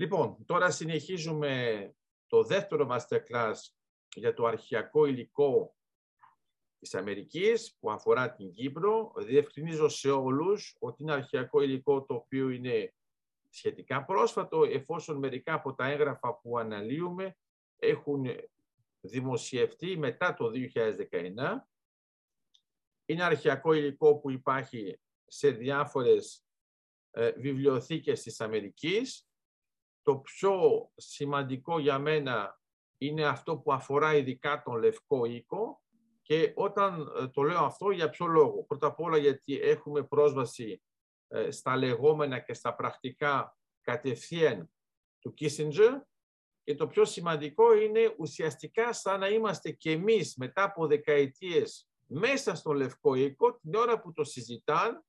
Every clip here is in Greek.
Λοιπόν, τώρα συνεχίζουμε το δεύτερο masterclass για το αρχιακό υλικό της Αμερικής που αφορά την Κύπρο. Διευκρινίζω σε όλους ότι είναι αρχιακό υλικό το οποίο είναι σχετικά πρόσφατο εφόσον μερικά από τα έγγραφα που αναλύουμε έχουν δημοσιευτεί μετά το 2019. Είναι αρχιακό υλικό που υπάρχει σε διάφορες ε, βιβλιοθήκες της Αμερικής. Το πιο σημαντικό για μένα είναι αυτό που αφορά ειδικά τον Λευκό Οίκο και όταν ε, το λέω αυτό για ποιο λόγο; Πρώτα απ' όλα γιατί έχουμε πρόσβαση ε, στα λεγόμενα και στα πρακτικά κατευθείαν του Kissinger και το πιο σημαντικό είναι ουσιαστικά σαν να είμαστε και εμείς μετά από δεκαετίες μέσα στον Λευκό Οίκο την ώρα που το συζητάν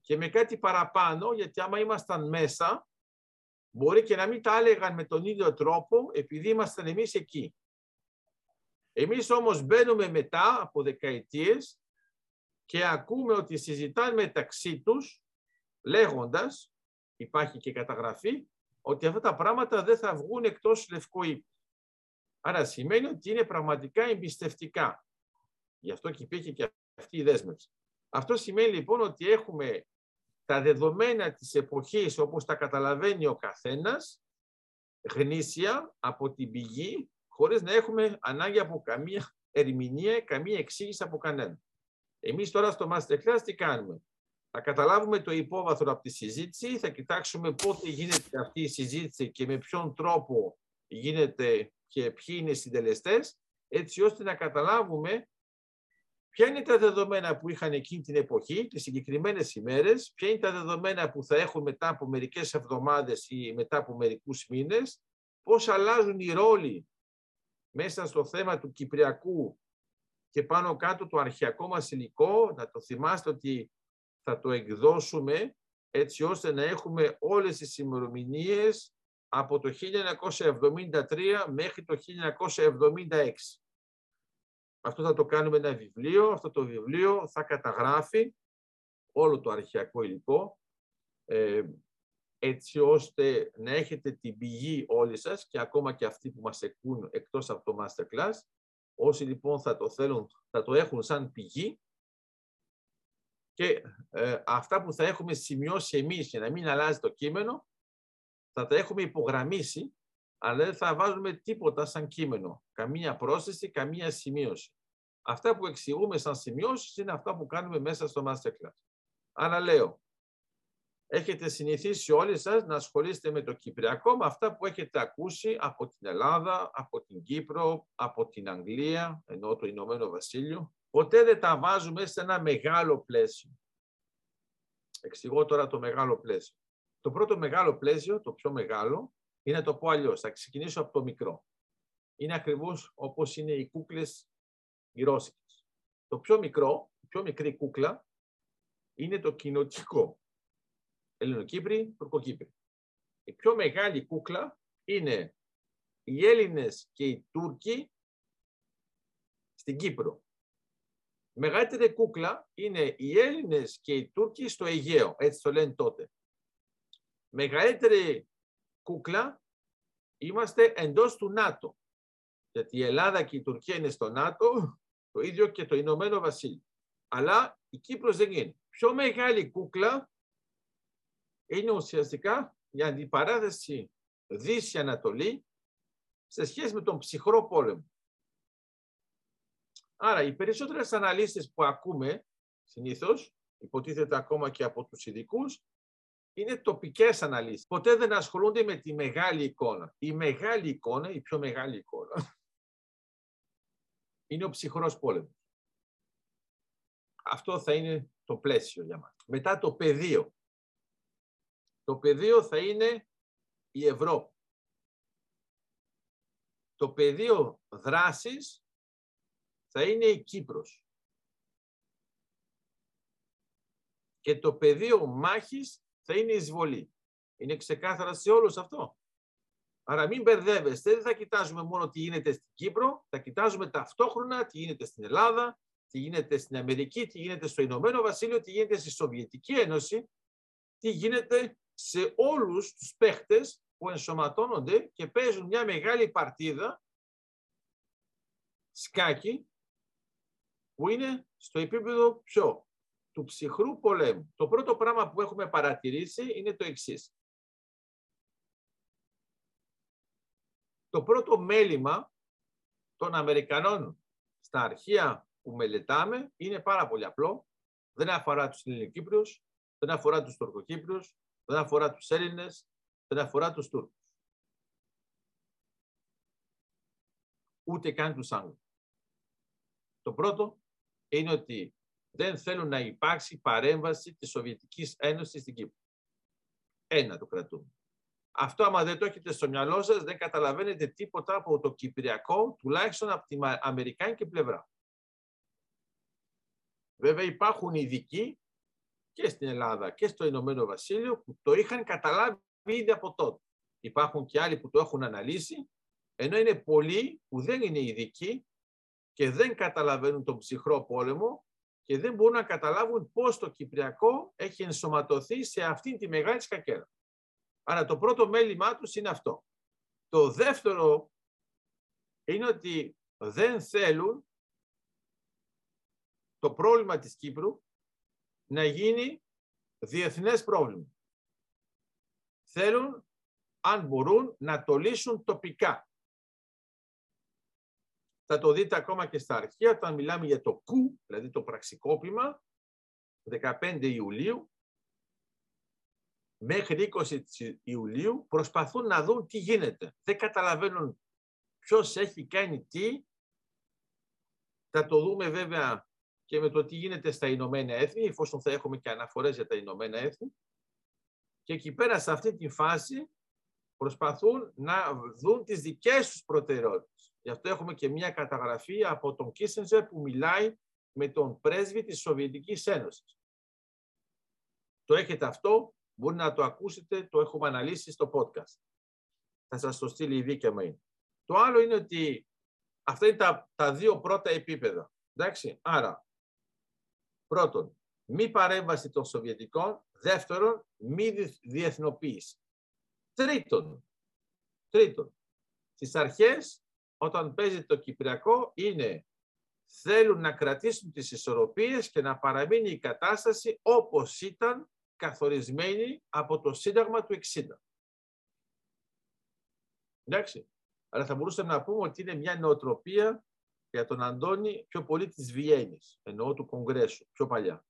και με κάτι παραπάνω, γιατί άμα ήμασταν μέσα, μπορεί και να μην τα έλεγαν με τον ίδιο τρόπο, επειδή ήμασταν εμείς εκεί. Εμείς όμως μπαίνουμε μετά από δεκαετίες και ακούμε ότι συζητάνε μεταξύ τους, λέγοντας, υπάρχει και καταγραφή, ότι αυτά τα πράγματα δεν θα βγουν εκτός λευκό οίκου. Άρα σημαίνει ότι είναι πραγματικά εμπιστευτικά. Γι' αυτό και υπήρχε και αυτή η δέσμευση. Αυτό σημαίνει λοιπόν ότι έχουμε τα δεδομένα της εποχής όπως τα καταλαβαίνει ο καθένας, γνήσια από την πηγή, χωρίς να έχουμε ανάγκη από καμία ερμηνεία, καμία εξήγηση από κανένα. Εμείς τώρα στο Masterclass τι κάνουμε; Θα καταλάβουμε το υπόβαθρο από τη συζήτηση, θα κοιτάξουμε πότε γίνεται αυτή η συζήτηση και με ποιον τρόπο γίνεται και ποιοι είναι οι συντελεστές, έτσι ώστε να καταλάβουμε Ποια είναι τα δεδομένα που είχαν εκείνη την εποχή, τις συγκεκριμένες ημέρες, ποια είναι τα δεδομένα που θα έχουν μετά από μερικές εβδομάδες ή μετά από μερικούς μήνες, πώς αλλάζουν οι ρόλοι μέσα στο θέμα του Κυπριακού και πάνω κάτω το αρχιακό μας υλικό, να το θυμάστε ότι θα το εκδώσουμε έτσι ώστε να έχουμε όλες τις ημερομηνίες από το 1973 μέχρι το 1976. Αυτό θα το κάνουμε ένα βιβλίο. Αυτό το βιβλίο θα καταγράφει όλο το αρχαιακό υλικό, ε, έτσι ώστε να έχετε την πηγή όλοι σας και ακόμα και αυτοί που μας εκούν εκτός από το Masterclass. Όσοι λοιπόν θα το θέλουν, θα το έχουν σαν πηγή και ε, αυτά που θα έχουμε σημειώσει εμείς για να μην αλλάζει το κείμενο, θα τα έχουμε υπογραμμίσει, αλλά δεν θα βάζουμε τίποτα σαν κείμενο. Καμία πρόσθεση, καμία σημείωση. Αυτά που εξηγούμε σαν σημειώσεις είναι αυτά που κάνουμε μέσα στο Masterclass. Άρα λέω, έχετε συνηθίσει όλοι σας να ασχολείστε με το Κυπριακό, με αυτά που έχετε ακούσει από την Ελλάδα, από την Κύπρο, από την Αγγλία, ενώ το Ηνωμένο Βασίλειο. Ποτέ δεν τα βάζουμε σε ένα μεγάλο πλαίσιο. Εξηγώ τώρα το μεγάλο πλαίσιο. Το πρώτο μεγάλο πλαίσιο, το πιο μεγάλο, είναι το πω αλλιώς. Θα ξεκινήσω από το μικρό. Είναι ακριβώς όπως είναι οι κούκλες οι Ρώσικες. Το πιο μικρό, η πιο μικρή κούκλα είναι το κοινοτικό. Ελληνοκύπρη, Τουρκοκύπρη. Η πιο μεγάλη κούκλα είναι οι Έλληνες και οι Τούρκοι στην Κύπρο. Η μεγαλύτερη κούκλα είναι οι Έλληνες και οι Τούρκοι στο Αιγαίο, έτσι το λένε τότε. Μεγαλύτερη κούκλα είμαστε εντός του ΝΑΤΟ. Γιατί η Ελλάδα και η Τουρκία είναι στο ΝΑΤΟ το ίδιο και το Ηνωμένο Βασίλειο. Αλλά η Κύπρος δεν είναι. Πιο μεγάλη κούκλα είναι ουσιαστικά η αντιπαράθεση Δύση-Ανατολή σε σχέση με τον ψυχρό πόλεμο. Άρα, οι περισσότερες αναλύσεις που ακούμε συνήθως, υποτίθεται ακόμα και από τους ειδικούς, είναι τοπικές αναλύσεις. Ποτέ δεν ασχολούνται με τη μεγάλη εικόνα. Η μεγάλη εικόνα, η πιο μεγάλη εικόνα, είναι ο ψυχρός πόλεμος. Αυτό θα είναι το πλαίσιο για μας. Μετά το πεδίο. Το πεδίο θα είναι η Ευρώπη. Το πεδίο δράσης θα είναι η Κύπρος. Και το πεδίο μάχης θα είναι η εισβολή. Είναι ξεκάθαρα σε όλους αυτό. Άρα μην μπερδεύεστε, δεν θα κοιτάζουμε μόνο τι γίνεται στην Κύπρο, θα κοιτάζουμε ταυτόχρονα τι γίνεται στην Ελλάδα, τι γίνεται στην Αμερική, τι γίνεται στο Ηνωμένο Βασίλειο, τι γίνεται στη Σοβιετική Ένωση, τι γίνεται σε όλους τους παίχτες που ενσωματώνονται και παίζουν μια μεγάλη παρτίδα σκάκι που είναι στο επίπεδο πιο του ψυχρού πολέμου. Το πρώτο πράγμα που έχουμε παρατηρήσει είναι το εξής. Το πρώτο μέλημα των Αμερικανών στα αρχεία που μελετάμε είναι πάρα πολύ απλό. Δεν αφορά τους Ελληνικύπριους, δεν αφορά τους Τουρκοκύπριους, δεν αφορά τους Έλληνες, δεν αφορά τους Τούρκους. Ούτε καν τους Άγγλους. Το πρώτο είναι ότι δεν θέλουν να υπάρξει παρέμβαση της Σοβιετικής Ένωσης στην Κύπρο. Ένα το κρατούμε. Αυτό άμα δεν το έχετε στο μυαλό σας, δεν καταλαβαίνετε τίποτα από το Κυπριακό, τουλάχιστον από την Αμερικάνικη πλευρά. Βέβαια υπάρχουν ειδικοί και στην Ελλάδα και στο Ηνωμένο Βασίλειο που το είχαν καταλάβει ήδη από τότε. Υπάρχουν και άλλοι που το έχουν αναλύσει, ενώ είναι πολλοί που δεν είναι ειδικοί και δεν καταλαβαίνουν τον ψυχρό πόλεμο και δεν μπορούν να καταλάβουν πώς το Κυπριακό έχει ενσωματωθεί σε αυτήν τη μεγάλη σκακέρα. Άρα το πρώτο μέλημά τους είναι αυτό. Το δεύτερο είναι ότι δεν θέλουν το πρόβλημα της Κύπρου να γίνει διεθνές πρόβλημα. Θέλουν, αν μπορούν, να το λύσουν τοπικά. Θα το δείτε ακόμα και στα αρχεία, όταν μιλάμε για το ΚΟΥ, δηλαδή το πραξικόπημα, 15 Ιουλίου, μέχρι 20 Ιουλίου, προσπαθούν να δουν τι γίνεται. Δεν καταλαβαίνουν ποιος έχει κάνει τι. Θα το δούμε βέβαια και με το τι γίνεται στα Ηνωμένα Έθνη, εφόσον θα έχουμε και αναφορές για τα Ηνωμένα Έθνη. Και εκεί πέρα, σε αυτή τη φάση, προσπαθούν να δουν τις δικές τους προτεραιότητες. Γι' αυτό έχουμε και μια καταγραφή από τον Κίσεντζερ που μιλάει με τον πρέσβη της Σοβιετικής Ένωσης. Το έχετε αυτό, μπορεί να το ακούσετε, το έχουμε αναλύσει στο podcast. Θα σας το στείλει η δίκαια μου. Το άλλο είναι ότι αυτά είναι τα, τα δύο πρώτα επίπεδα. Εντάξει, άρα Πρώτον, μη παρέμβαση των Σοβιετικών. Δεύτερον, μη διεθνοποίηση. Τρίτον, τρίτον, στις αρχές, όταν παίζει το Κυπριακό, είναι θέλουν να κρατήσουν τις ισορροπίες και να παραμείνει η κατάσταση όπως ήταν καθορισμένη από το Σύνταγμα του 60. Εντάξει. Αλλά θα μπορούσαμε να πούμε ότι είναι μια νοοτροπία για τον Αντώνη πιο πολύ της Βιέννης, εννοώ του Κογκρέσου, πιο παλιά.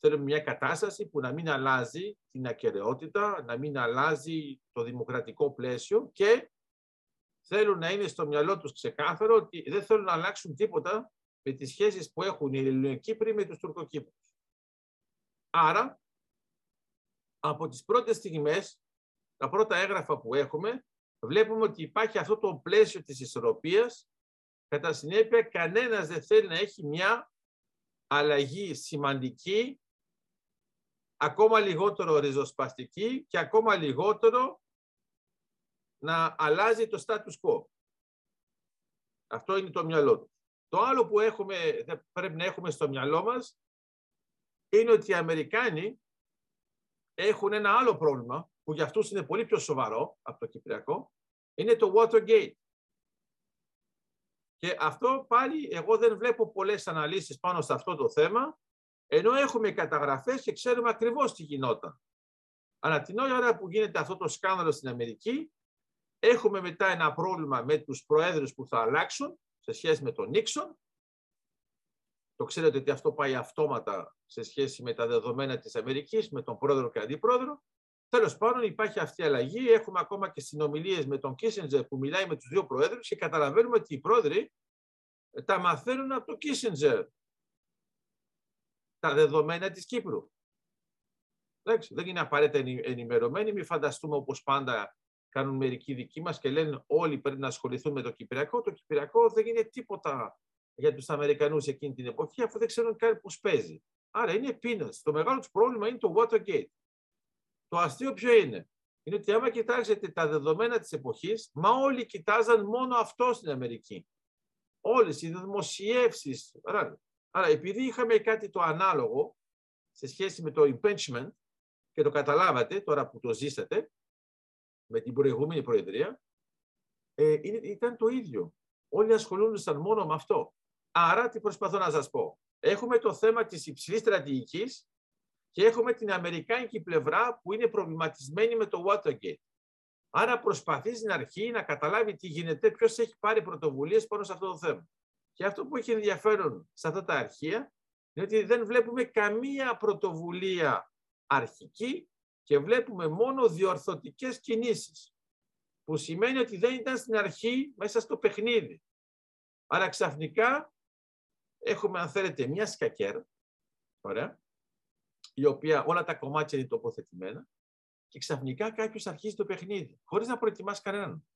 Θέλουμε μια κατάσταση που να μην αλλάζει την ακαιρεότητα, να μην αλλάζει το δημοκρατικό πλαίσιο και θέλουν να είναι στο μυαλό τους ξεκάθαρο ότι δεν θέλουν να αλλάξουν τίποτα με τις σχέσεις που έχουν οι Ελληνοκύπροι με τους Τουρκοκύπρους. Άρα, από τις πρώτες στιγμές, τα πρώτα έγγραφα που έχουμε, βλέπουμε ότι υπάρχει αυτό το πλαίσιο της ισορροπίας Κατά συνέπεια, κανένας δεν θέλει να έχει μια αλλαγή σημαντική, ακόμα λιγότερο ριζοσπαστική και ακόμα λιγότερο να αλλάζει το status quo. Αυτό είναι το μυαλό του. Το άλλο που έχουμε, πρέπει να έχουμε στο μυαλό μας είναι ότι οι Αμερικάνοι έχουν ένα άλλο πρόβλημα που για αυτούς είναι πολύ πιο σοβαρό από το Κυπριακό, είναι το Watergate. Και αυτό πάλι εγώ δεν βλέπω πολλές αναλύσεις πάνω σε αυτό το θέμα, ενώ έχουμε καταγραφές και ξέρουμε ακριβώς τι γινόταν. Αλλά την ώρα που γίνεται αυτό το σκάνδαλο στην Αμερική, έχουμε μετά ένα πρόβλημα με τους προέδρους που θα αλλάξουν σε σχέση με τον Νίξον. Το ξέρετε ότι αυτό πάει αυτόματα σε σχέση με τα δεδομένα της Αμερικής, με τον πρόεδρο και αντιπρόεδρο. Τέλος πάντων, υπάρχει αυτή η αλλαγή. Έχουμε ακόμα και συνομιλίες με τον Κίσεντζερ που μιλάει με τους δύο προέδρου και καταλαβαίνουμε ότι οι πρόεδροι τα μαθαίνουν από τον Κίσεντζερ τα δεδομένα της Κύπρου. Εντάξει, δεν είναι απαραίτητα ενημερωμένοι. Μην φανταστούμε όπως πάντα κάνουν μερικοί δικοί μας και λένε όλοι πρέπει να ασχοληθούν με το Κυπριακό. Το Κυπριακό δεν είναι τίποτα για τους Αμερικανούς εκείνη την εποχή, αφού δεν ξέρουν καν πώς παίζει. Άρα είναι peanuts. Το μεγάλο τους πρόβλημα είναι το Watergate. Το αστείο ποιο είναι; Είναι ότι άμα κοιτάξετε τα δεδομένα της εποχής, μα όλοι κοιτάζαν μόνο αυτό στην Αμερική. Όλες οι δημοσιεύσεις. Άρα, επειδή είχαμε κάτι το ανάλογο σε σχέση με το impeachment και το καταλάβατε τώρα που το ζήσατε, με την προηγούμενη Προεδρία, ε, ήταν το ίδιο. Όλοι ασχολούνταν μόνο με αυτό. Άρα, τι προσπαθώ να σας πω. Έχουμε το θέμα της υψηλής στρατηγικής και έχουμε την αμερικάνικη πλευρά που είναι προβληματισμένη με το Watergate. Άρα προσπαθεί στην αρχή να καταλάβει τι γίνεται, ποιος έχει πάρει πρωτοβουλίες πάνω σε αυτό το θέμα. Και αυτό που έχει ενδιαφέρον σε αυτά τα αρχεία είναι ότι δεν βλέπουμε καμία πρωτοβουλία αρχική και βλέπουμε μόνο διορθωτικές κινήσεις, που σημαίνει ότι δεν ήταν στην αρχή μέσα στο παιχνίδι. Άρα ξαφνικά έχουμε, αν θέλετε, μια σκακέρ, ωραία, η οποία όλα τα κομμάτια είναι τοποθετημένα και ξαφνικά κάποιος αρχίζει το παιχνίδι, χωρίς να προετοιμάσει κανέναν.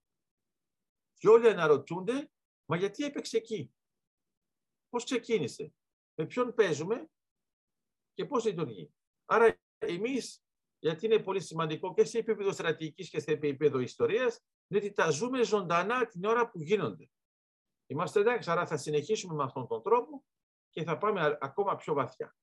Και όλοι αναρωτούνται, μα γιατί έπαιξε εκεί; Πώς ξεκίνησε, με ποιον παίζουμε και πώς λειτουργεί; Άρα εμείς, γιατί είναι πολύ σημαντικό και σε επίπεδο στρατηγικής και σε επίπεδο ιστορίας, είναι ότι τα ζούμε ζωντανά την ώρα που γίνονται. Είμαστε εντάξει, άρα θα συνεχίσουμε με αυτόν τον τρόπο και θα πάμε ακόμα πιο βαθιά.